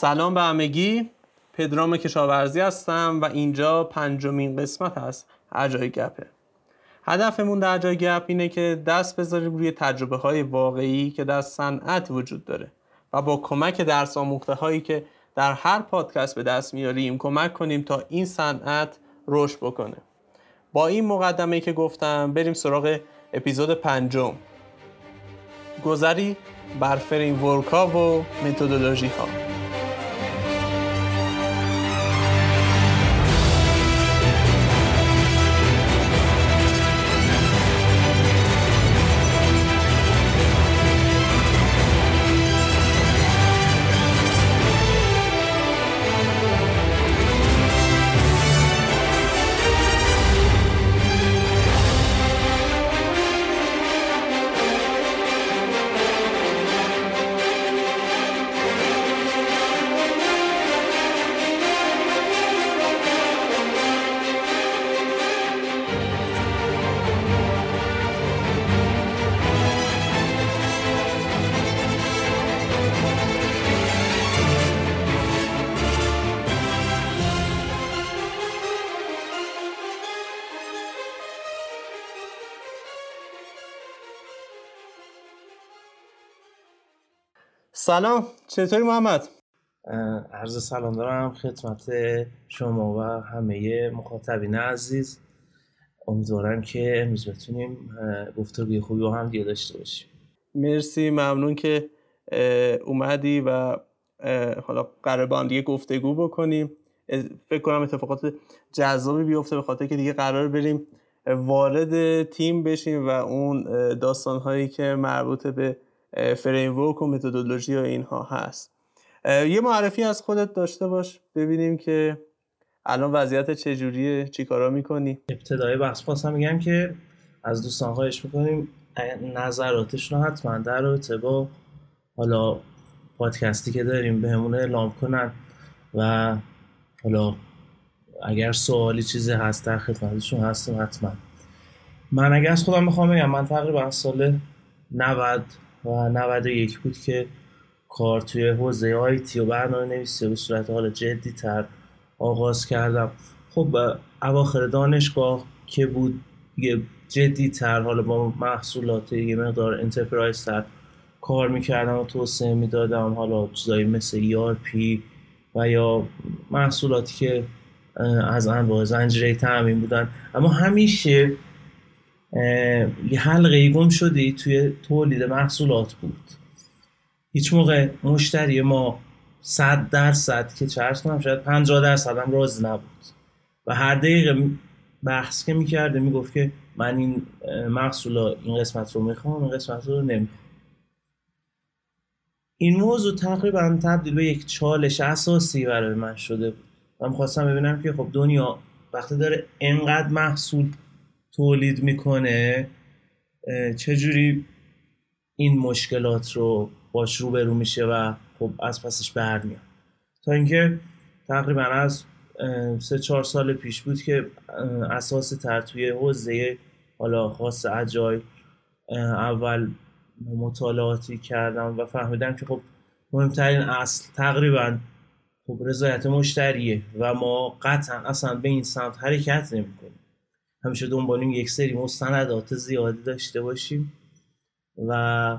سلام به همگی. پدرام کشاورزی هستم و اینجا پنجمین قسمت هست اجای گپه. هدفمون در اجای گپ اینه که دست بذاریم روی تجربه های واقعی که در صنعت وجود داره و با کمک درس آموخته هایی که در هر پادکست به دست میاریم کمک کنیم تا این صنعت رشد بکنه. با این مقدمه که گفتم بریم سراغ اپیزود پنجم. گذری بر فریم ورکا و متدولوژی ها سلام چطوری محمد؟ عرض سلام دارم خدمت شما و همه مخاطبین عزیز. امیدوارم که امروز بتونیم گفتگوی خوبی با هم دیگه داشته باشیم. مرسی ممنون که اومدی و حالا قرار با هم دیگه گفتگو بکنیم. فکر کنم اتفاقات جذابی بیفته به خاطر که دیگه قرار بریم وارد تیم بشیم و اون داستان هایی که مربوط به فریم و متدولوژی و اینها هست. یه معرفی از خودت داشته باش ببینیم که الان وضعیت چجوریه چی کارا می‌کنی. ابتدای بحث خواستم میگم که از دوستان خواهش می‌کنیم نظراتشون رو حتما در رابطه با حالا پادکستی که داریم بهمون اعلام کنن و حالا اگر سوالی چیزی هست در خدمتشون هستیم حتما. من اگر از خودم می‌خوام بگم من تقریبا سال 90 و 91 بود که کار توی حوزه آیتی و برنامه نویسی به صورت حالا جدی تر آغاز کردم. خب اواخر دانشگاه که بود یه جدی تر حالا با محصولات یه مقدار انترپرایز تر کار می‌کردم و توسعه می‌دادم. حالا چیزایی مثل ERP و یا محصولاتی که از انواع زنجیره تامین بودن. اما همیشه یه حلقه گم شده توی تولید محصولات بود. هیچ موقع مشتری ما صد درصد که چرس کنم شاید 50 درصد هم راضی نبود. و هر دقیقه بحث که می‌کرده می‌گفت که من این محصول این قسمت رو می‌خوام این قسمت رو نمی‌خوام. این موضوع تقریبا تبدیل به یک چالش اساسی برای من شده بود. من خواستم ببینم که خب دنیا وقتی داره انقدر محصول تولید می‌کنه چجوری این مشکلات رو باش روبرو میشه و خب از پسش برمیاد تا اینکه تقریبا از سه چهار سال پیش بود که اساس تر توی حوزه حالا خاص اجای اول مطالعاتی کردم و فهمیدم که خب مهمترین اصل تقریبا خب رضایت مشتریه و ما قطعا اصلا به این سمت حرکت نمی‌کنیم. همیشه دنبالیم یک سری مستندات زیادی داشته باشیم و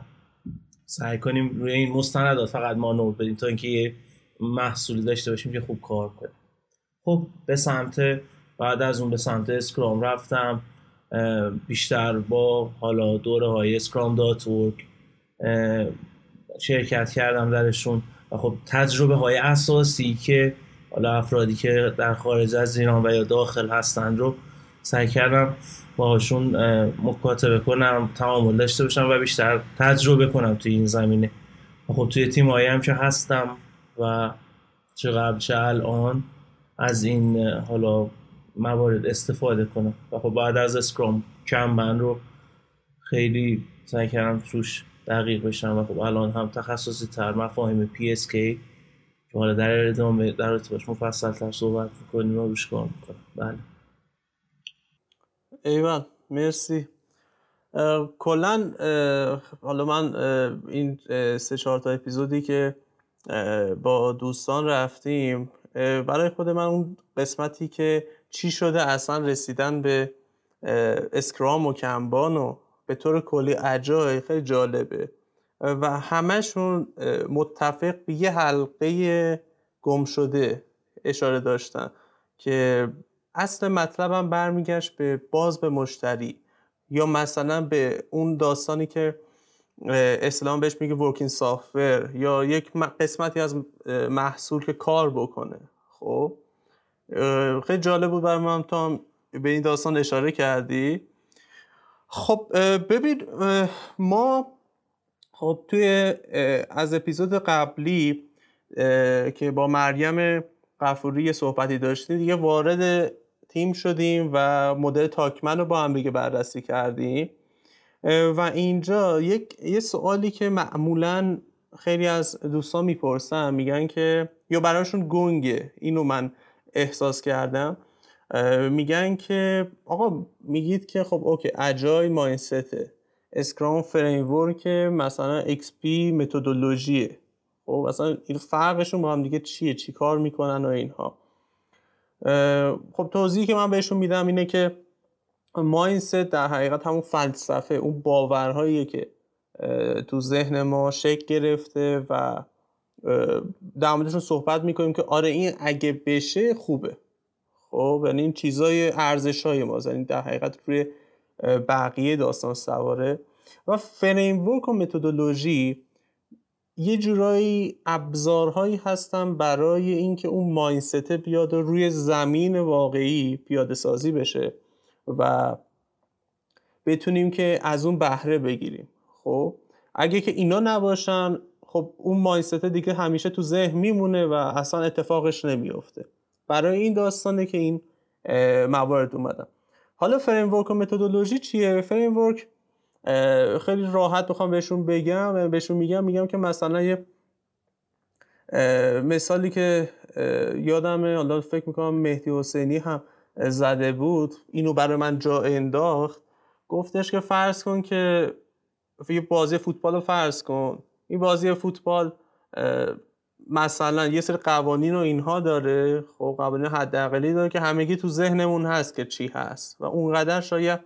سعی کنیم روی این مستندات فقط مانور بدیم تا اینکه یه محصولی داشته باشیم که خوب کار کنه. خب به سمت بعد از اون به سمت Scrum رفتم بیشتر با حالا دوره های Scrum dot org شرکت کردم درشون و خب تجربه های اساسی که حالا افرادی که در خارج از ایران و یا داخل هستند رو سعی کردم باهاشون مکاتبه کنم تعامل داشته باشم و بیشتر تجربه کنم توی این زمینه. خب توی تیم هم که هستم و چه قبل چه الان از این حالا موارد استفاده کنم. و خب بعد از اسکرام من رو خیلی سعی کردم توش دقیق بشم و خب الان هم تخصصی تر مفاهیم PSK که حالا در ادامه در ارتباطش مفصل تر صحبت می‌کنیم و روش کار می‌کنم. بله. ایوان مرسی. کلا حالا من این سه چهار تا اپیزودی که با دوستان رفتیم برای خود من اون قسمتی که چی شده اصلا رسیدن به اسکرام و کنبان و به طور کلی اجای خیلی جالبه. و همشون متفق به یه حلقه گم شده اشاره داشتن که اصل مطلبم برمیگشت به باز به مشتری یا مثلا به اون داستانی که اسلام بهش میگه ورکینگ سافتور یا یک قسمتی از محصول که کار بکنه. خب؟ خیلی جالب بود برای من تا به این داستان اشاره کردی. خب ببین ما خب توی از اپیزود قبلی که با مریم قفوری صحبتی داشتیم دیگه وارد تیم شدیم و مدل تاکمن رو با هم دیگه بررسی کردیم. و اینجا یک یه سوالی که معمولا خیلی از دوستان می‌پرسن میگن که یا براشون گنگه اینو من احساس کردم. میگن که آقا میگید که خب okay Agile mindset ه Scrum framework مثلا XP متدولوژیه. خب مثلا این فرقشون با هم دیگه چیه؟ چی کار می‌کنن و اینها؟ خب توضیحی که من بهشون میدم اینه که mindset در حقیقت همون فلسفه اون باورهایی که تو ذهن ما شکل گرفته و در موردشون صحبت می‌کنیم که آره این اگه بشه خوبه. خب یعنی این چیزای ارزش های ما یعنی در حقیقت روی بقیه داستان سواره. و فریمورک و متدولوژی یه جورایی ابزارهایی هستن برای اینکه اون ماینست بیاد و روی زمین واقعی پیاده سازی بشه و بتونیم که از اون بهره بگیریم. خب اگه که اینا نباشن خب اون mindset دیگه همیشه تو ذهن میمونه و اصلا اتفاقش نمیفته برای این داستانه که این موارد اومدن. حالا framework و متدولوژی چیه؟ framework خیلی راحت بخوام بهشون بگم بهشون میگم میگم که مثلا یه مثالی که یادمه حالا فکر می‌کنم مهدی حسینی هم زده بود اینو برای من جا انداخت. گفتش که فرض کن که یه بازی فوتبال رو فرض کن. این بازی فوتبال مثلا یه سری قوانین و اینها داره. خب قوانین حداقلی داره که همگی تو ذهنمون هست که چی هست و اونقدر شاید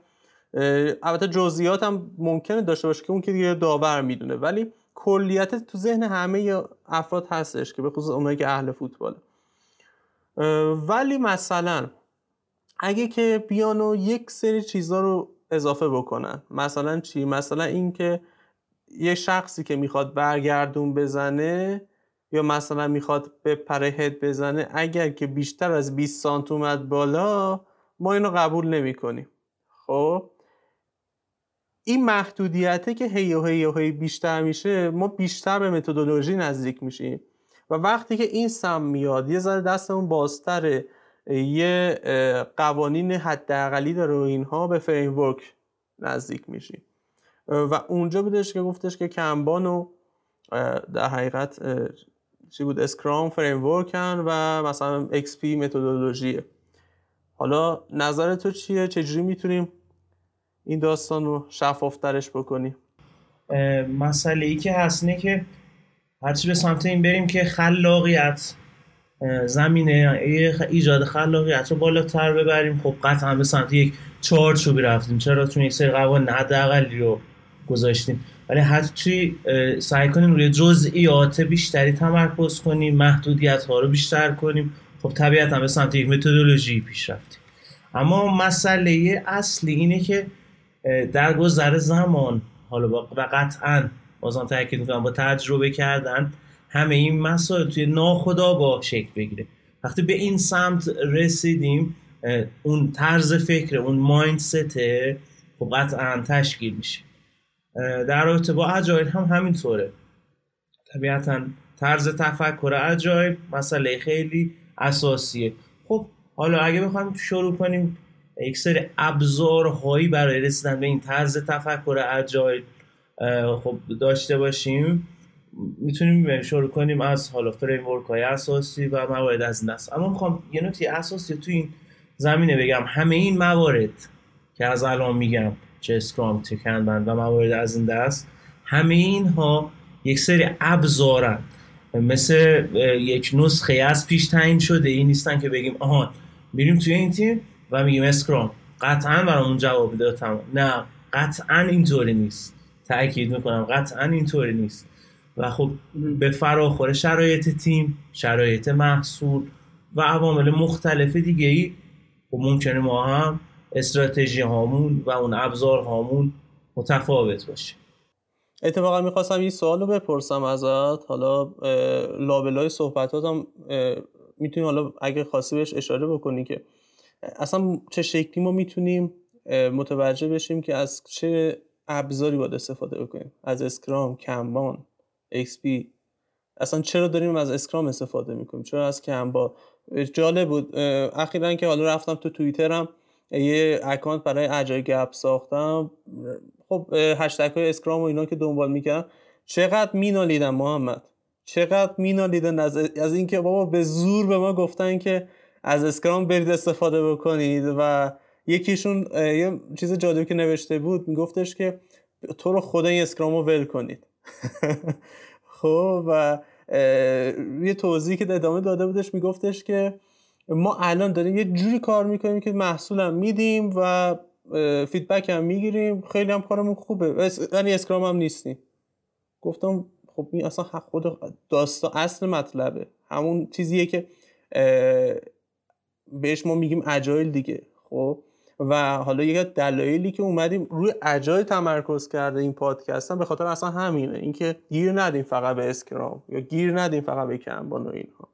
البته جزئیات هم ممکنه داشته باشه که اون که دیگه داور می‌دونه ولی کلیت تو ذهن همه افراد هستش که به خصوص اونایی که اهل فوتبال ولی مثلا اگه که بیان و یک سری چیزا رو اضافه بکنن مثلا چی؟ مثلا اینکه یه شخصی که می‌خواد برگردون بزنه یا مثلا می‌خواد به پره هد بزنه اگر که بیشتر از 20 سانت اومد بالا ما اینو قبول نمی کنیم خب؟ این محدودیته که هی و هی و هی بیشتر میشه ما بیشتر به متدولوژی نزدیک میشیم. و وقتی که این سم میاد یه ذره دستمون بازتره یه قوانین حداقلی داره و اینها به framework نزدیک میشیم. و اونجا بودش که گفتش که Kanban و در حقیقت چی بود؟ Scrum framework ن و مثلا XP متدولوژیه حالا نظر تو چیه؟ چجوری می‌تونیم این داستان رو شفافترش بکنیم مسئله ای که هست نه که هرچی به سمت این بریم که خلاقیت زمینه ایجاد خلاقیت رو بالاتر ببریم. خب قطعا به سمت یک چارچوبی رفتیم. چرا؟ چون یک سری قوانین حداقلی رو گذاشتیم. ولی هرچی سعی کنیم روی جزئیات بیشتری تمرکز کنیم محدودیت ها رو بیشتر کنیم. خب طبیعتا به سمت یک متدولوژی پیش رفتیم. اما مسئله اصلی اینه که در گذر زمان حالا و قطعا بازم تاکید می‌کنم با تجربه کردن همه این مسائل توی ناخودآگاه شکل بگیره. وقتی به این سمت رسیدیم اون طرز فکر اون مایندست خب قطعا تشکیل میشه. در رابطه با اجایل هم همینطوره. طبیعتا طرز تفکر اجایل مسئله خیلی اساسیه. خب حالا اگه بخوایم شروع کنیم یک سری ابزارهایی برای رسیدن به این طرز تفکر اجایل خب داشته باشیم. می‌تونیم شروع کنیم از حالا فریم های اساسی و موارد از این دست. اما می‌خوام یه نکته اساسی تو این زمینه بگم. همه این موارد که از الان میگم چه اسکرام چه و موارد از این دست همه اینها یک سری ابزارن. مثل یک نسخه از پیش تعیین شده. این نیستن که بگیم آها میریم توی این تیم و میگیم اسکرام قطعا برامون جواب میده تمام. نه قطعا اینطوری نیست. تاکید می‌کنم قطعا اینطوری نیست. و خب به فراخور شرایط تیم شرایط محصول و عوامل مختلف دیگه ای خب ممکنه ما هم استراتژی هامون و اون ابزار هامون متفاوت باشه. اتفاقا می‌خواستم این سوال رو بپرسم ازت. حالا لابلای صحبتاتم می‌تونی حالا اگه خواستی بهش اشاره بکنی که اصلا چه شکلی ما می‌تونیم متوجه بشیم که از چه ابزاری باید استفاده بکنیم. از Scrum Kanban XP. اصلا چرا داریم از Scrum استفاده می‌کنیم؟ چرا از Kanban جالب بود. اخیرا که حالا رفتم تو توییترم یه account برای اجای گپ ساختم. خب هشتگ های اسکرام و اینا که دنبال می‌کنم چقدر مینالیدن محمد؟ چقدر مینالیدن از, از اینکه بابا به زور به ما گفتن که از اسکرام برید استفاده بکنید و یکیشون یه چیز جالبی که نوشته بود میگفتش که تو رو خدا این اسکرام رو ول کنید. خب و یه توضیحی که ادامه داده بودش میگفتش که ما الان داریم یه جوری کار می‌کنیم که محصولم میدیم و feedback هم می‌گیریم. خیلی هم کارمون خوبه. یعنی Scrum هم نیستیم. گفتم خب این اصلا خود داستان اصل مطلبه. همون چیزیه که بهش ما میگیم Agile دیگه خب؟ و حالا یک دلایلی که اومدیم روی Agile تمرکز کرده این پادکست هم به خاطر اصلا همینه. اینکه گیر ندیم فقط به Scrum یا گیر ندیم فقط به Kanban و اینها.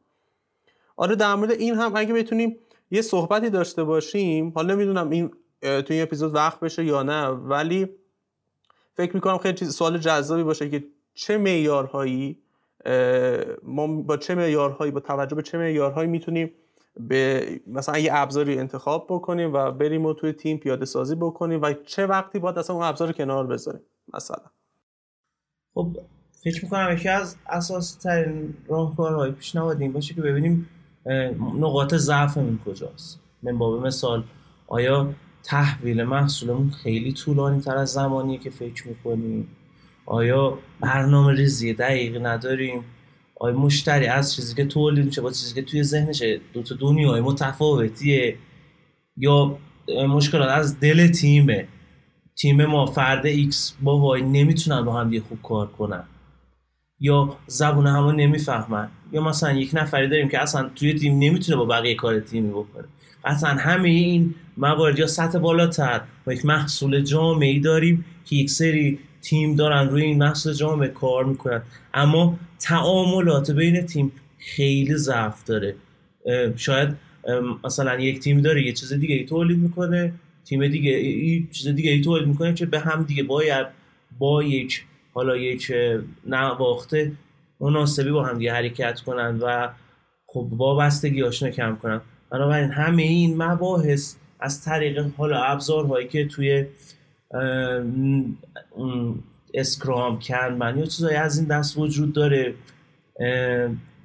آره در مورد این هم اگه بتونیم یه صحبتی داشته باشیم حالا نمی‌دونم این توی این اپیزود وقت بشه یا نه ولی فکر می‌کنم خیلی چیز سوال جذابی باشه که چه معیارهایی ما با چه معیارهایی با توجه به چه معیارهایی می‌تونیم به مثلا یه ابزاری انتخاب بکنیم و بریم و توی تیم پیاده سازی بکنیم و چه وقتی باید اصلا اون ابزار کنار بذاریم مثلا. خب فکر می‌کنم یکی از اساسی ترین راهکارهای پیشنهاد این باشه که ببینیم نقاط ضعفمون کجاست. من باب مثال آیا تحویل محصولمون خیلی طولانی تر از زمانیه که فکر می‌کنیم؟ آیا برنامه ریزی دقیقی نداریم؟ آیا مشتری از چیزی که تولید میشه با چیزی که توی ذهنشه. دو تا دنیای متفاوتیه. یا مشکلات از دل تیمه. تیم ما فرد X با Y نمی‌تونن با هم خوب کار کنن. یا زبون همون نمی‌فهمن. یا مثلا یک نفری داریم که اصلا توی تیم نمی‌تونه با بقیه کار تیمی بکنه. اصلا همه این موارد یا سطح بالاتر و یک محصول جامعی داریم که یک سری تیم دارن روی این محصول جامعه کار می‌کنن. اما تعاملات بین تیم خیلی ضعف داره. شاید مثلا یک تیم داره یه چیز دیگه ای تولید می‌کنه تیم دیگه ای چیز دیگه ای تولید می‌کنه که به هم دیگه باید با یک حالا یک نواخته مناسبی با هم دیگه حرکت کنن و خب وابستگی آشنا کم کنن. بنابراین همه این مباحث از طریق حالا ابزارهایی که توی اسکرام کنبن یا چیزایی از این دست وجود داره.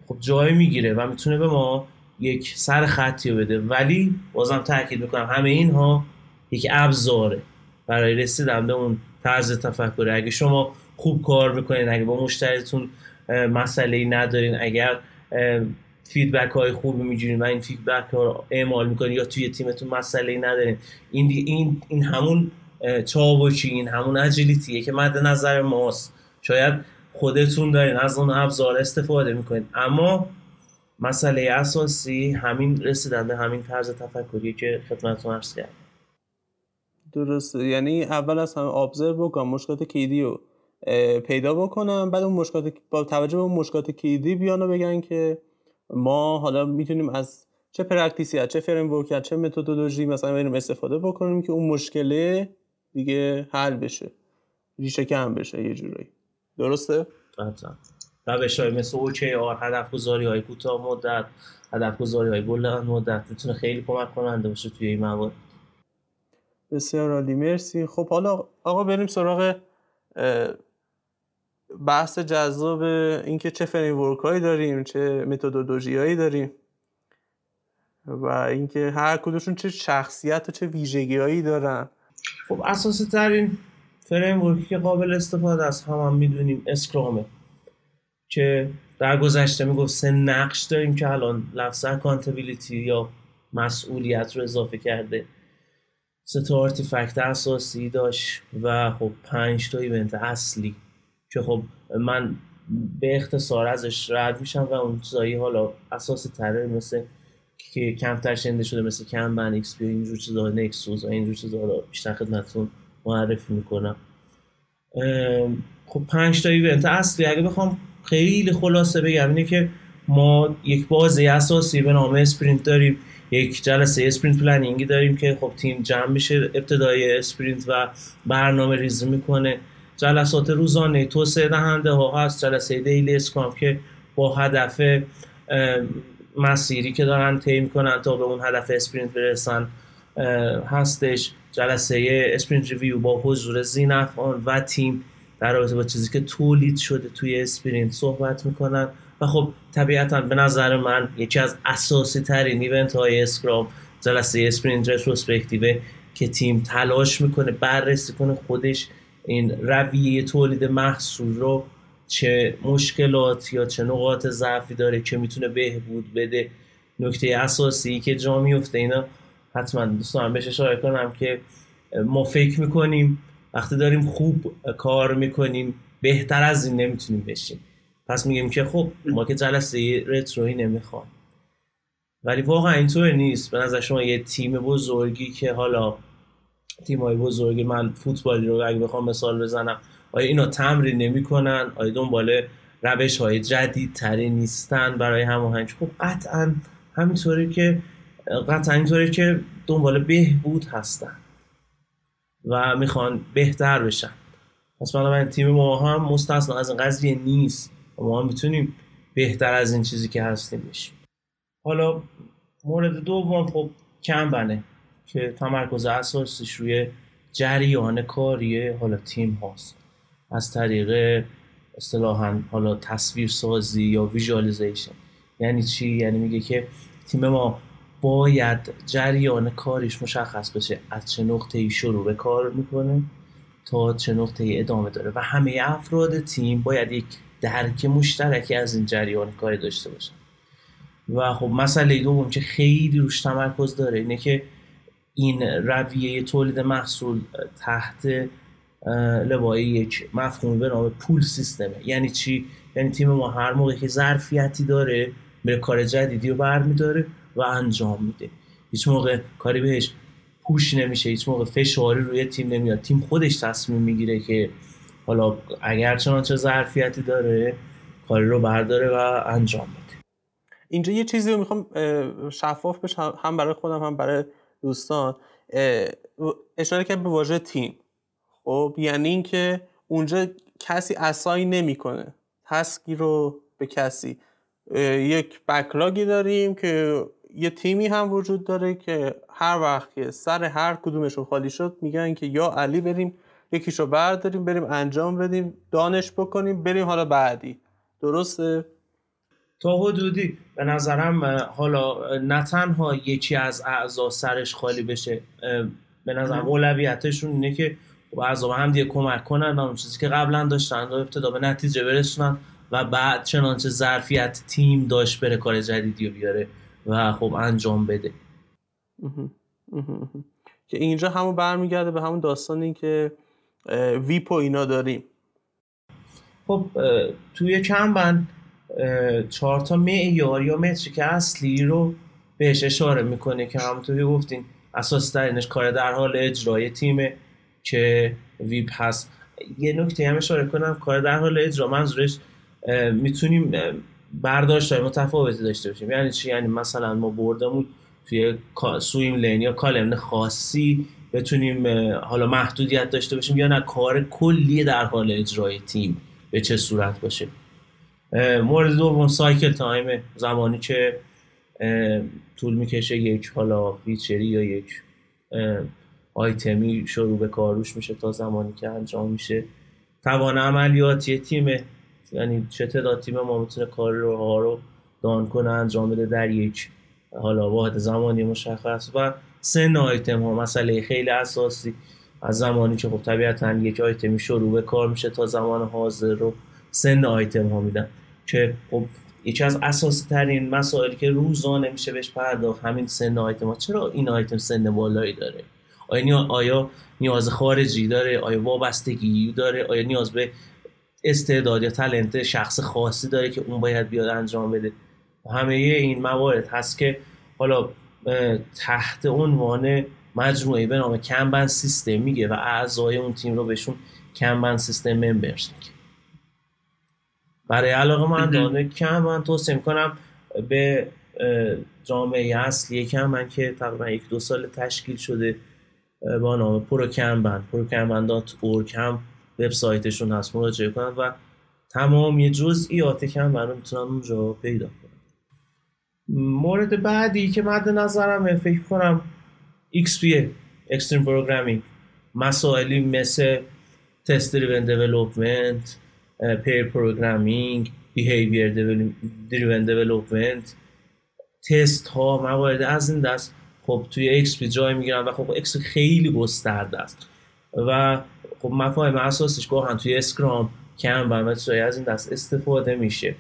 خب جای می‌گیره و می‌تونه به ما یک سر خطی بده. ولی بازم تاکید می‌کنم همه اینها یک ابزاره برای رسیدن به اون طرز تفکره اگه شما خوب کار می‌کنین اگه با مشتریتون مسئله ای ندارین اگر feedback های خوبی می‌گیرین و این feedback ها رو اعمال می‌کنین یا توی تیمتون مسئله ای ندارین این, این, این همون چابکی این همون agility ه که مد نظر ماست. شاید خودتون دارین از اون ابزار استفاده می‌کنین. اما مسئله اساسی همین رسیدن به همین طرز تفکری که خدمتتون عرض کردم. درسته. یعنی اول از همه observe بکنم مشکلات کلیدی رو پیدا بکنم بعد اون مشکلات با توجه به اون مشکلات کلیدی بیان و بگن که ما حالا می‌تونیم از چه practice ی چه framework چه متدولوژی مثلا بریم استفاده بکنیم که اون مشکله دیگه حل بشه. ریشه کن بشه یه جورایی. درسته؟ قطعا روش های مثل OKR هدف گذاری های کوتاه مدت هدف گذاری های بلند مدت می‌تونه خیلی کمک کننده باشه توی این موارد. بسیار عالی مرسی. خب حالا آقا بریم سراغ بحث جذاب اینکه چه فریم هایی داریم چه متدولوژی هایی داریم و اینکه هر کدومشون چه شخصیت و چه ویژگی هایی دارن. خب اساسی ترین فریم که قابل استفاده است هم, هم می‌دونیم اسکرامه که در گذشته می‌گفت سه نقش داریم که الان لفظ اکانتبیلیتی یا مسئولیت رو اضافه کرده. سه تا artifact اساسی داشت و خب پنج تا event اصلی که خب من به اختصار ازش رد میشم و اون چیزایی حالا اساسی تره مثل که کمتر شنیده شده مثل Kanban XP اینجور چیزا Nexus و اینجور چیزا رو بیشتر خدمتتون معرفی می‌کنم. خب پنج تا event اصلی اگه بخوام خیلی خلاصه بگم اینه که ما یک بازه اساسی به نام sprint داریم. یک جلسه sprint planning ی داریم که خب تیم جمع میشه ابتدای sprint و برنامه ریزی می‌کنه. جلسات روزانه توسعه دهنده ها هست. جلسه daily Scrum که با هدف مسیری که دارن طی می‌کنن تا به اون هدف sprint برسن هستش. جلسه sprint review با حضور ذینفعان و تیم در رابطه با چیزی که تولید شده توی sprint صحبت می‌کنن. و خب طبیعتا به نظر من یکی از اساسی ترین event های Scrum جلسه sprint retrospective که تیم تلاش می‌کنه بررسی کنه خودش این رویه تولید محصول رو چه مشکلات یا چه نقاط ضعفی داره که می‌تونه بهبود بده نکته اساسی که جا میفته اینا حتما دوستان بهش اشاره کنم که ما فکر می‌کنیم وقتی داریم خوب کار می‌کنیم بهتر از این نمی‌تونیم بشیم. پس میگیم که خب ما که جلسه رتروی نمی‌خوام. ولی واقعا اینطور نیست. به نظر شما یه تیم بزرگی که حالا تیم های بزرگی من فوتبالی رو اگه بخوام مثال بزنم آیا اینا تمرین نمی‌کنن؟ آیا دنبال روش های جدید تری نیستن برای هماهنگ؟ خب قطعا همینطوری که قطعا اینطوری که دنبال بهبود هستن و می‌خوان بهتر بشن. پس بنابراین تیم ما هم مستثنا از این قضیه نیست. ما هم می‌تونیم بهتر از این چیزی که هستیم بشیم. حالا مورد دوم خب کم بنه که تمرکز اساسیش روی جریان کاری حالا تیم هاست. از طریق اصطلاحا حالا تصویر سازی یا ویژوالیزیشن یعنی چی؟ یعنی میگه که تیم ما باید جریان کاریش مشخص بشه. از چه نقطه ای شروع به کار می‌کنه تا چه نقطه ای ادامه داره. و همه افراد تیم باید یک درک مشترکی از این جریان کاری داشته باشن و خب مسئله دوم که خیلی روش تمرکز داره اینه که این رویه تولید محصول تحت لوای یک مفهومی به نام پول سیستمه. یعنی چی؟ یعنی تیم ما هر موقع که ظرفیتی داره میره کار جدیدی رو برمیداره و انجام میده. هیچ موقع کاری بهش پوش نمیشه هیچ موقع فشاری روی تیم نمیاد. تیم خودش تصمیم می‌گیره که حالا اگر چنانچه ظرفیتی داره کاری رو برداره و انجام بده. اینجا یه چیزی رو می‌خوام شفاف بشه هم برای خودم هم برای دوستان. اشاره کرد به واژه تیم. خب یعنی اینکه اونجا کسی اسای نمی‌کنه. تسکی رو به کسی. یک بکلاگی داریم که یه تیمی هم وجود داره که هر وقت که سر هر کدومشون خالی شد میگن که یا علی بریم یکیشو برداریم بریم انجام بدیم دانش بکنیم بریم حالا بعدی. درسته؟ تا حدودی. به نظرم حالا نه تنها یکی از اعضا سرش خالی بشه به نظرم اولویتشون اینه که اعضا هم دیگه کمک کنن اون چیزی که قبلا داشتن و ابتدا به نتیجه برسونن و بعد چنانچه ظرفیت تیم داشت بره کار جدیدی رو بیاره و خب انجام بده. که اینجا همون برمیگرده به همون داستانی که ویپ و اینا داریم. خب توی کم بند چهار تا معیار یا متریک اصلی رو بهش اشاره می‌کنه که همونطور که گفتین اساس ترینش کار در حال اجرای تیمه. که ویپ هست. یه نکته هم اشاره کنم کار در حال اجرا منظورش می‌تونیم برداشت های متفاوتی داشته باشیم. یعنی چی؟ یعنی مثلا ما بردمون توی سویم لین یا کالمن خاصی بتونیم حالا محدودیت داشته باشیم یا نه کار کلی در حال اجرای تیم به چه صورت باشه. مورد دوم cycle time زمانی که طول می‌کشه یک حالا feature ی یا یک آیتمی شروع به کار روش میشه تا زمانی که انجام میشه. توان عملیاتی تیم یعنی چه تعداد تیم ما می‌تونه کار رو ها رو done کنه انجام بده در یک حالا واحد زمانی مشخص. و سن آیتم ها مسئله خیلی اساسی. از زمانی که خب طبیعتا یک آیتمی شروع به کار میشه تا زمان حاضر رو سن آیتم ها میدن. که خب یکی از اساسی ترین مسائلی که روزانه میشه بهش پرداخت همین سن آیتم ها. چرا این آیتم سن بالایی داره؟ آیا آیا نیاز خارجی داره؟ آیا وابستگی داره؟ آیا نیاز به استعداد یا تلنت شخص خاصی داره که اون باید بیاد انجام بده؟ همه این موارد هست که حالا تحت عنوان مجموعه به نام کمبن سیستم میگه و اعضای اون تیم رو بهشون کمبن سیستم ممبرز میگه. برای علاقه من دانه کم من توصیه می‌کنم به جامعه اصلی من که تقریبا یک دو سال تشکیل شده. با نام پرو کمبن پرو هم وبسایتشون هست مراجعه کنن و تمام یه جزئیات کمبن رو می‌تونن اونجا پیدا کنن. مورد بعدی که مد نظرم فکر کنم XP Extreme Programming. مسائلی مثل Test Driven Development، pair programming، behavior driven development تست ها موارد از این دست خب توی XP جای می‌گیرن و خب XP خیلی گسترده است. و خب مفاهیم اساسش گاهاً توی اسکرام کمبان و چیزایی از این دست استفاده میشه.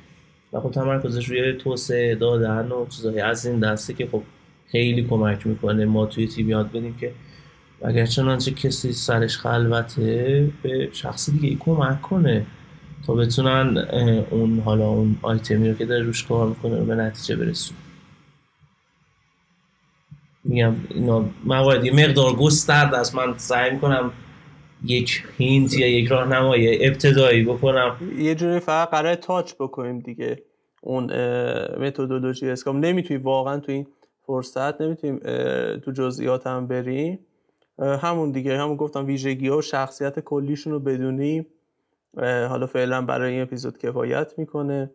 و خب تمرکزش روی توسعه دادن و چیزایی از این دسته که خب خیلی کمک می‌کنه ما توی تیم یاد بدیم که اگر چنانچه کسی سرش خلوته به شخص دیگه ای کمک کنه تا بتونن اون حالا اون آیتمی رو که داره روش کار می‌کنه رو به نتیجه برسون میگم اینا موارد یه مقدار گسترد است. من سعی می‌کنم یک هینت یا یک راهنمای ابتدایی بکنم. یه جوری فقط قرار تاچ بکنیم دیگه. اون متدولوژی اسکام. نمی‌تونی واقعا تو این فرصت نمی‌تونیم تو جزئیات هم بریم. همون دیگه. همون گفتم ویژگی ها و شخصیت کلیشون رو بدونیم. حالا فعلا برای این اپیزود کفایت می‌کنه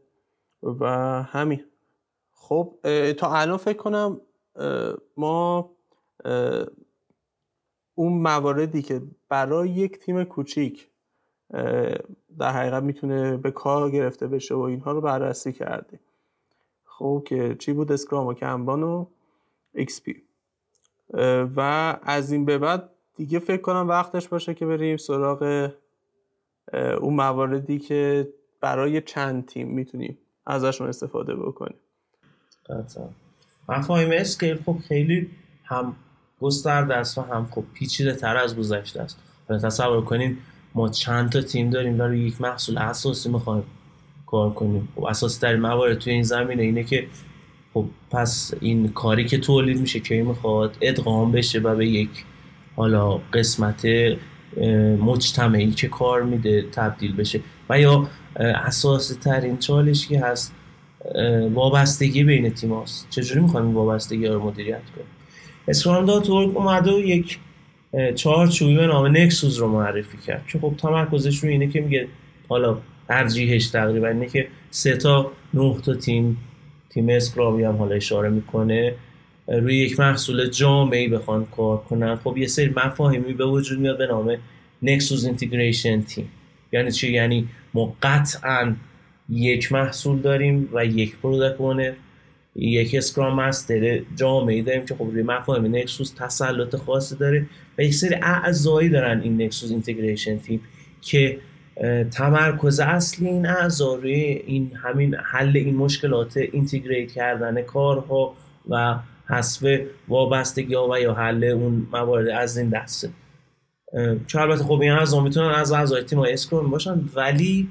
و همین. خب تا الان فکر کنم ما اون مواردی که برای یک تیم کوچیک در حقیقت می‌تونه به کار گرفته بشه و اینها رو بررسی کردیم خب که چی بود؟ اسکرام و کمبان و XP. و از این به بعد دیگه فکر کنم وقتش باشه که بریم سراغ اون مواردی که برای چند تیم می‌تونیم ازشون استفاده بکنیم. قطعا مفاهیم scale خب خیلی هم گسترده است و هم خب پیچیده تر از گذشته است. تصور کنیم ما چند تا تیم داریم و یک محصول اساسی می‌خوایم کار کنیم. خب اساسی در موارد توی این زمینه اینه که خب پس این کاری که تولید میشه که می‌خواد ادغام بشه و به یک حالا قسمت مجتمعی که کار میده تبدیل بشه. و یا اساسی ترین چالشی هست وابستگی بین تیم هاست. چجوری می‌خوایم این وابستگی ها رو مدیریت کنیم؟ اسکرام دات اورگ اومده و یک چهارچوبی به نام Nexus رو معرفی کرد که خب تمرکزش رو اینه که میگه حالا ترجیحش تقریبا اینه که سه تا نه تا تیم تیم اسکرامی هم حالا اشاره می‌کنه. روی یک محصول جامعی بخوان کار کنن. خب یه سری مفاهیمی به وجود میاد به نام Nexus Integration Team. یعنی چی؟ یعنی ما قطعا یک محصول داریم و یک product owner یک scrum master جامعی داریم که خب روی مفاهیم Nexus تسلط خاصی داره و یک سری اعضایی دارن این Nexus Integration Team که تمرکز اصلی این اعضا روی این همین حل این مشکلات integrate کردن کارها و حذف وابستگی ها و یا حل اون موارد از این دسته. چه البته خب این اعضا می‌تونن از اعضای تیم اسکرام باشن ولی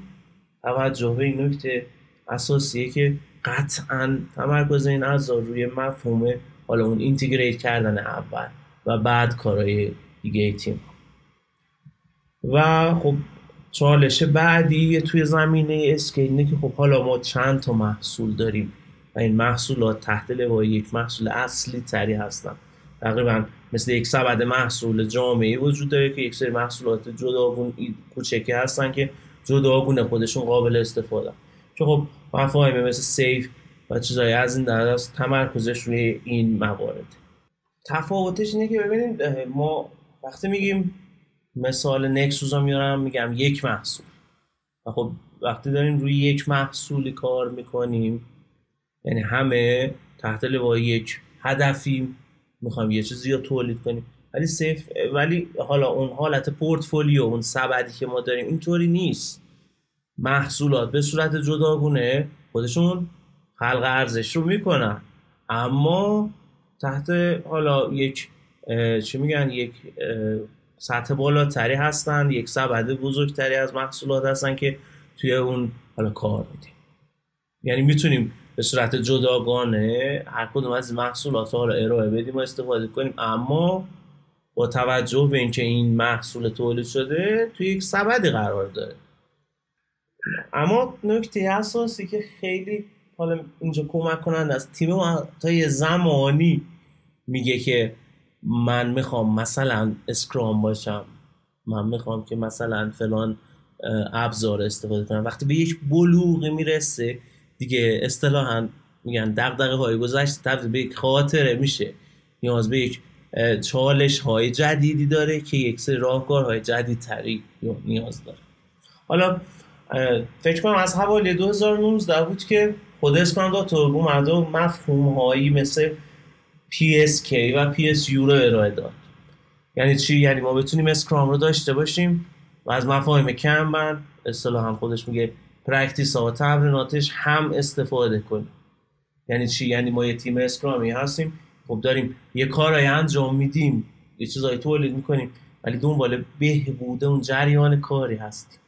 توجه به این نکته اساسیه که قطعا تمرکز این اعضا روی مفهوم حالا اون اینتگریت کردن اول و بعد کارهای دیگه تیم. و خب چالش بعدی توی زمینه اسکیل که خب حالا ما چند تا محصول داریم و این محصولات تحت لوای یک محصول اصلی تری هستن. تقریبا مثل یک سبد محصول جامعی وجود داره که یک سری محصولات جداگون کوچکی هستن که جداگون خودشون قابل استفاده. که خب مفاهیم مثل سیف و چیزایی از این در تمرکزش روی این موارد. تفاوتش اینه که ببینید ما وقتی میگیم مثال نکسوس میارم میگم یک محصول. و خب وقتی داریم روی یک محصولی کار می‌کنیم یعنی همه تحت لوای یک هدفی می‌خوایم یه چیزی رو تولید کنیم. ولی سیف ولی حالا اون حالت پورتفولیو اون سبدی که ما داریم اینطوری نیست. محصولات به صورت جداگونه خودشون خلق ارزش رو می‌کنن. اما تحت حالا یک چی میگن؟ یک سطح بالاتری هستن یک سبد بزرگتری از محصولات هستن که توی اون حالا کار میدیم یعنی می‌تونیم به صورت جداگانه هر کدوم از محصولات رو ارائه بدیم و استفاده کنیم. اما توجه به اینکه این محصول تولید شده توی یک سبدی قرار داره. اما نکته اساسی که خیلی حالا اینجا کمک کنند از تیم تا یه زمانی میگه که من می‌خوام مثلا اسکرام باشم من می‌خوام که مثلا فلان ابزار استفاده کنم. وقتی به یک بلوغی می‌رسه دیگه اصطلاحا میگن دغدغه های گذشته تبدیل به یک خاطره میشه. نیاز به یک چالش های جدیدی داره که یک سری راهکارهای جدیدتری نیاز داره. حالا فکر کنم از حوالی 2019 بود که خود اسکرام دات اورگ اومد و مفهوم هایی مثل PSK و PSU رو ارائه داد. یعنی چی؟ یعنی ما بتونیم اسکرام رو داشته باشیم و از مفاهیم کمبان اصطلاح هم خودش میگه practice ها و تمریناتش هم استفاده کنیم. یعنی چی؟ یعنی ما یه تیم اسکرامی هستیم خب داریم یه کارای انجام میدیم یه چیزایی تولید می‌کنیم ولی دنبال بهبود اون جریان کاری هستیم.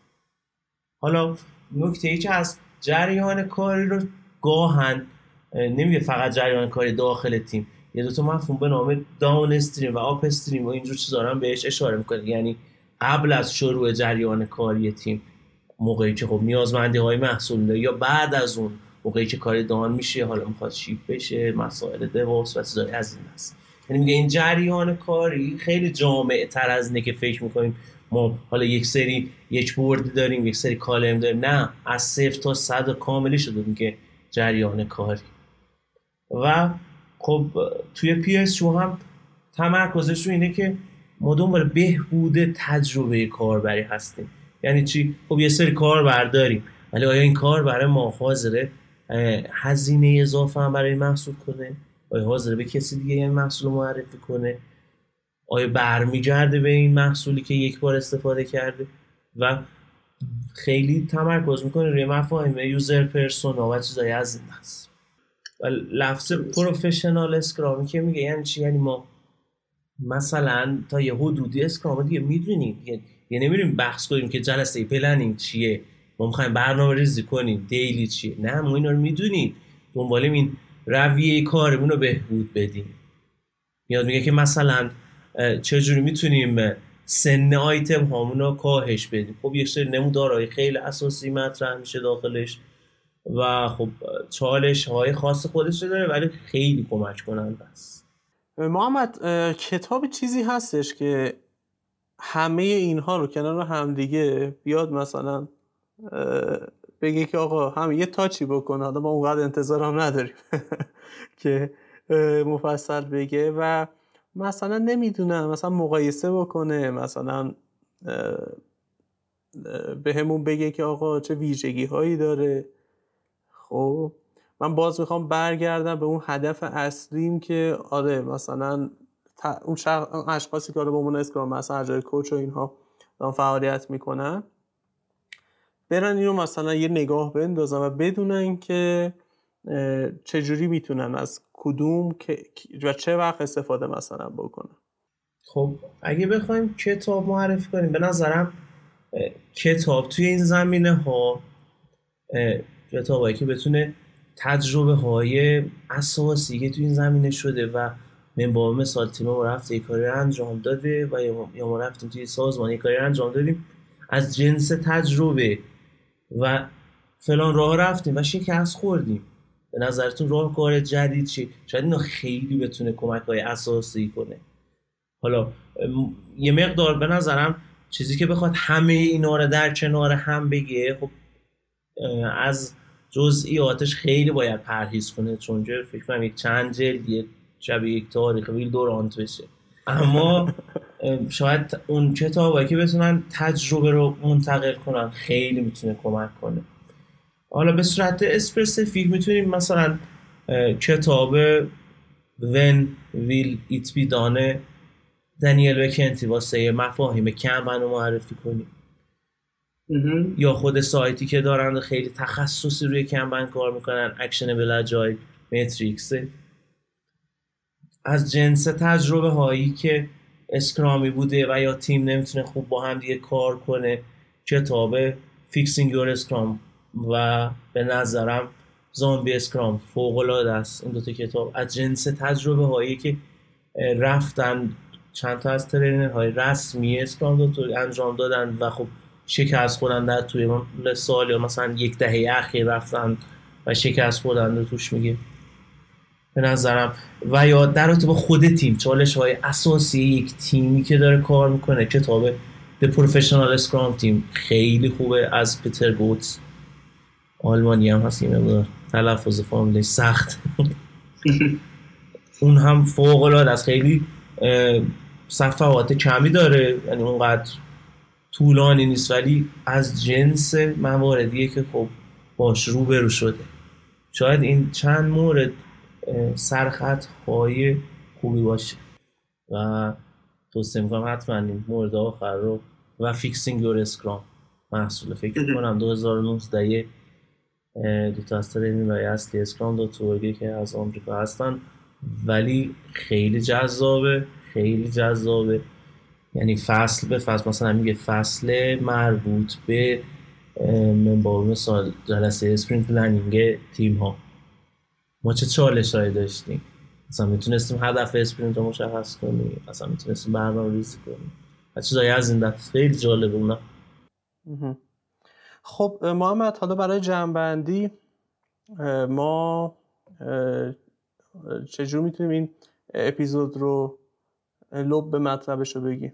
حالا نکته ای که از جریان کاری رو گاهن نمیگه فقط جریان کاری داخل تیم یه دوتا مفهوم به نام داون استریم و آپ استریم و اینجور چیزا هم بهش اشاره می‌کنه. یعنی قبل از شروع جریان کاری تیم موقعی که خب نیازمندی های محصول یا بعد از اون موقعی که کاری دان میشه حالا می‌خواد شیپ بشه مسائل دوست و چیزایی از این هست یعنی میگه این جریان کاری خیلی جامع تر از اینه که فکر می‌کنیم ما حالا یک سری یک بورد داریم یک سری کالم داریم. نه از صفر تا صد کاملی شده میگه جریان کاری. و خب توی پی اس هم تمرکزش رو اینه که ما دنبال بهبود تجربه کاربری هستیم. یعنی چی؟ خب یه سری کار داریم ولی آیا این کار برای ما حاضره؟ هزینه اضافه هم برای محصول کنه. آیا حاضره به کسی دیگه این محصول معرفی کنه؟ آیا برمیگرده به این محصولی که یک بار استفاده کرده؟ و خیلی تمرکز می‌کنه روی مفاهیم یوزر پرسونا و چیزایی از این هست و لفظ پروفشنال اسکرامی که میگه یعنی چی؟ یعنی ما مثلا تا یه حدودی اسکرام دیگه می‌دونیم. یه نمیریم بحث کنیم که جلسه planning چیه. ما می‌خوایم برنامه ریزی کنیم. daily چیه نه ما اینا رو می‌دونیم. دنبال این رویه کارمون رو بهبود بدیم. میاد میگه که مثلا چجوری می‌تونیم سن آیتم هامون رو کاهش بدیم؟ خب یک سری نمودارهای خیلی اساسی مطرح میشه داخلش و خب چالش های خاص خودش داره ولی خیلی کمک کننده است. محمد کتاب چیزی هستش که همه اینها رو کنار همدیگه بیاد مثلا بگه که آقا هم یه تاچی بکنه حالا ما اونقدر انتظار هم نداریم که مفصل بگه. و مثلا نمی‌دونم مثلا مقایسه بکنه مثلا به همون بگه که آقا چه ویژگی هایی داره. خب من باز می‌خوام برگردم به اون هدف اصلیم که آره مثلا اون اشخاصی که آره به عنوان اسکرام مثلا جای کوچ و اینها فعالیت می‌کنن. برن اینو مثلا یه نگاه بندازن و بدونن که چجوری می‌تونن از کدوم و چه وقت استفاده مثلا بکنن. خب اگه بخوایم کتاب معرفی کنیم به نظرم کتاب توی این زمینه ها کتاب که بتونه تجربه های اساسی که توی این زمینه شده و من با مثال تیم ما رفته کاری انجام داده و یا ما رفتیم توی سازمان کاری انجام دادیم از جنس تجربه و فلان راه رفتیم و شکست خوردیم. به نظرتون راه کار جدید چی؟ شاید اینا خیلی بتونه کمک های اساسی کنه. حالا یه مقدار به نظرم چیزی که بخواد همه اینا رو در کنار هم بگه خب از جزئیاتش خیلی باید پرهیز کنه چون فکر کنم یک چند جلد یه شب یک تاریخ ویل دورانت بشه. اما شاید اون کتاب که بتونن تجربه رو منتقل کنن خیلی می‌تونه کمک کنه. حالا به صورت specific می‌تونیم مثلا کتاب When Will It Be Done دانیل وکانتی واسه مفاهیم کمبان رو معرفی کنیم یا خود سایتی که دارن خیلی تخصصی روی کمبان کار می‌کنن Actionable Agile Metrics از جنس تجربه هایی که اسکرامی بوده و یا تیم نمی‌تونه خوب با هم دیگه کار کنه کتاب Fixing Your Scrum و به نظرم Zombie Scrum فوق العاده است. این دوتا کتاب از جنس تجربه هایی که رفتن چند تا از trainer های رسمی اسکرام دو انجام دادن و خب شکست خودن در توی سال یا مثلا یک دهه اخیر رفتن و شکست خودن توش میگه. به نظرم. و یا در با خود تیم چالش های اساسی یک تیمی که داره کار می‌کنه کتاب The Professional Scrum Team. خیلی خوبه از پیتر گوتس. آلمانی هم هست این تلفظ فامیلی سخت. اون هم فوق العاده است. خیلی صفحات کمی داره یعنی اونقدر طولانی نیست ولی از جنس مواردیه که خب باش روبرو شده. شاید این چند مورد سرخط های خوبی باشه. و توصیه می‌کنم حتما این مورد آخر رو و Fixing Your Scrum محصول. فکر کنم 2019 دو تا از training های اصلی اسکرام دات اورگی که از آمریکا هستن. ولی خیلی جذابه خیلی جذابه. یعنی فصل به فصل مثلا میگه فصل مربوط به با مثال جلسه sprint planning تیم ها ما چه چالش هایی داشتیم؟ مثلا می‌تونستیم هدف sprint رو مشخص کنیم مثلا می‌تونستیم برنامه ریزی کنیم. و چیزایی از این دست خیلی جالب اونا خب محمد حالا برای جمع‌بندی ما چجور می‌تونیم این اپیزود رو لب به مطلبش رو بگیم؟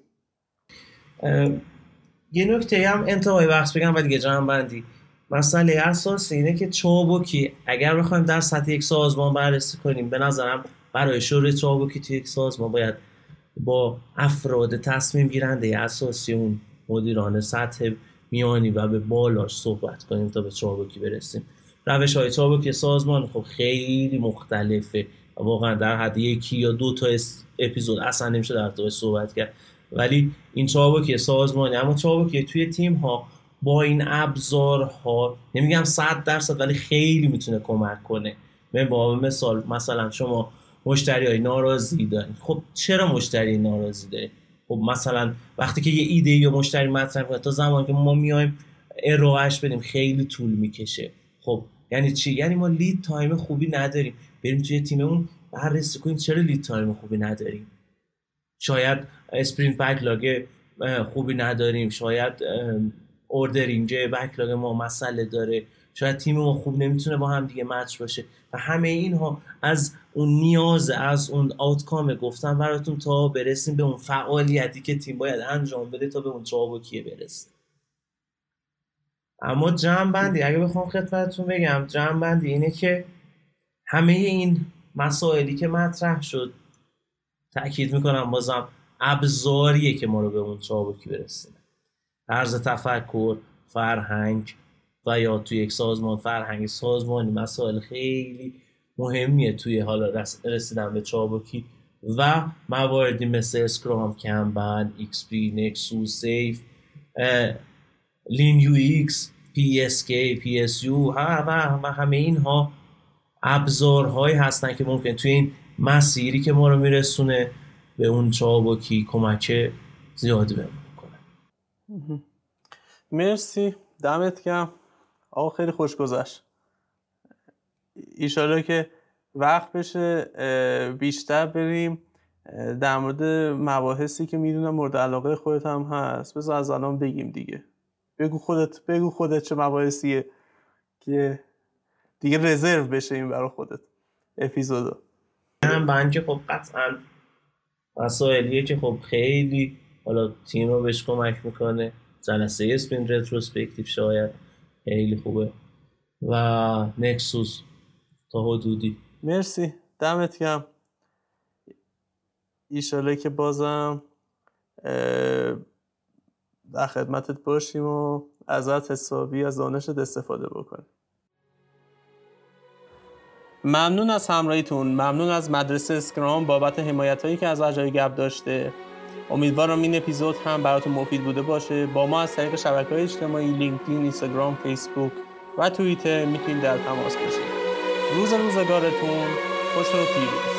یه نکته هم انتهای بحث بگم و دیگه جنبندی. مسئله اساسی اینه که چابوکی اگر بخوایم در سطح یک سازمان بررسی کنیم به نظرم برای شروع چابوکی توی یک سازمان باید با افراد تصمیم گیرنده اساسی اون مدیران سطح میانی و به بالاش صحبت کنیم تا به چابوکی برسیم. روش های چابوکی سازمان خب خیلی مختلفه واقعا در حد یکی یا دو تا اپیزود اصلا نمیشه در صحبت کرد. ولی این چابوکی سازمانی اما چابوکی توی تیم ها با این ابزارها نمیگم صد درصد ولی خیلی می‌تونه کمک کنه. با مثال مثلا شما مشتری های ناراضی دارین. خب چرا مشتری ناراضی دارین؟ خب مثلا وقتی که یه ایده یا مشتری مطرح کنه تا زمانی که ما میایم ارائهش بدیم خیلی طول می‌کشه. خب یعنی چی؟ یعنی ما lead time خوبی نداریم. بریم توی تیممون بررسی کنیم چرا lead time خوبی نداریم. شاید sprint backlog خوبی نداریم. شاید ordering backlog ما مسئله داره. شاید تیم ما خوب نمی‌تونه با هم دیگه match باشه. و همه اینها از اون نیاز از اون outcome گفتم براتون تا برسیم به اون فعالیتی که تیم باید انجام بده تا به اون چابکیه برسیم. اما جمع بندی اگه بخوام خدمتتون بگم جمع بندی اینه که همه این مسائلی که مطرح شد تاکید می‌کنم بازم ابزاریه که ما رو به اون چابکی برسیم طرز تفکر فرهنگ و یا توی یک سازمان فرهنگ سازمانی مسائل خیلی مهمیه توی حالا رسیدن به چابکی و مواردی مثل Scrum Kanban XP Nexus SAFe لین یو ایکس پی اس کی پی اس یو و همه اینها ابزارهایی هستن که ممکن توی این مسیری که ما رو میرسونه به اون چابکی کمک زیادی بهمون کنه مرسی. دمت گرم. آقا خیلی خوش گذشت. ایشالا که وقت بشه بیشتر بریم. در مورد مباحثی که می‌دونم مورد علاقه خودت هم هست. بذار از الان بگیم دیگه. بگو خودت بگو خودت چه مباحثیه که دیگه رزرو بشه این برای خودت. اپیزودو. هم که خب قطعا مسائلیه که خب خیلی حالا تیم رو بهش کمک می‌کنه. جلسه اسپین رتروسپکتیو شاید. خیلی خوبه. و نکسوس تا حدودی. مرسی. دمت گم ایشاله که بازم در خدمتت باشیم و ازت حسابی از دانشت استفاده بکنیم. ممنون از همراهیتون. ممنون از مدرسه اسکرام بابت حمایت هایی که از اجای گپ داشته. امیدوارم این اپیزود هم براتون مفید بوده باشه. با ما از طریق شبکه های اجتماعی لینکدین اینستاگرام فیسبوک و توییتر می‌تونید در تماس باشید. روز روزگارتون خوش و پیروز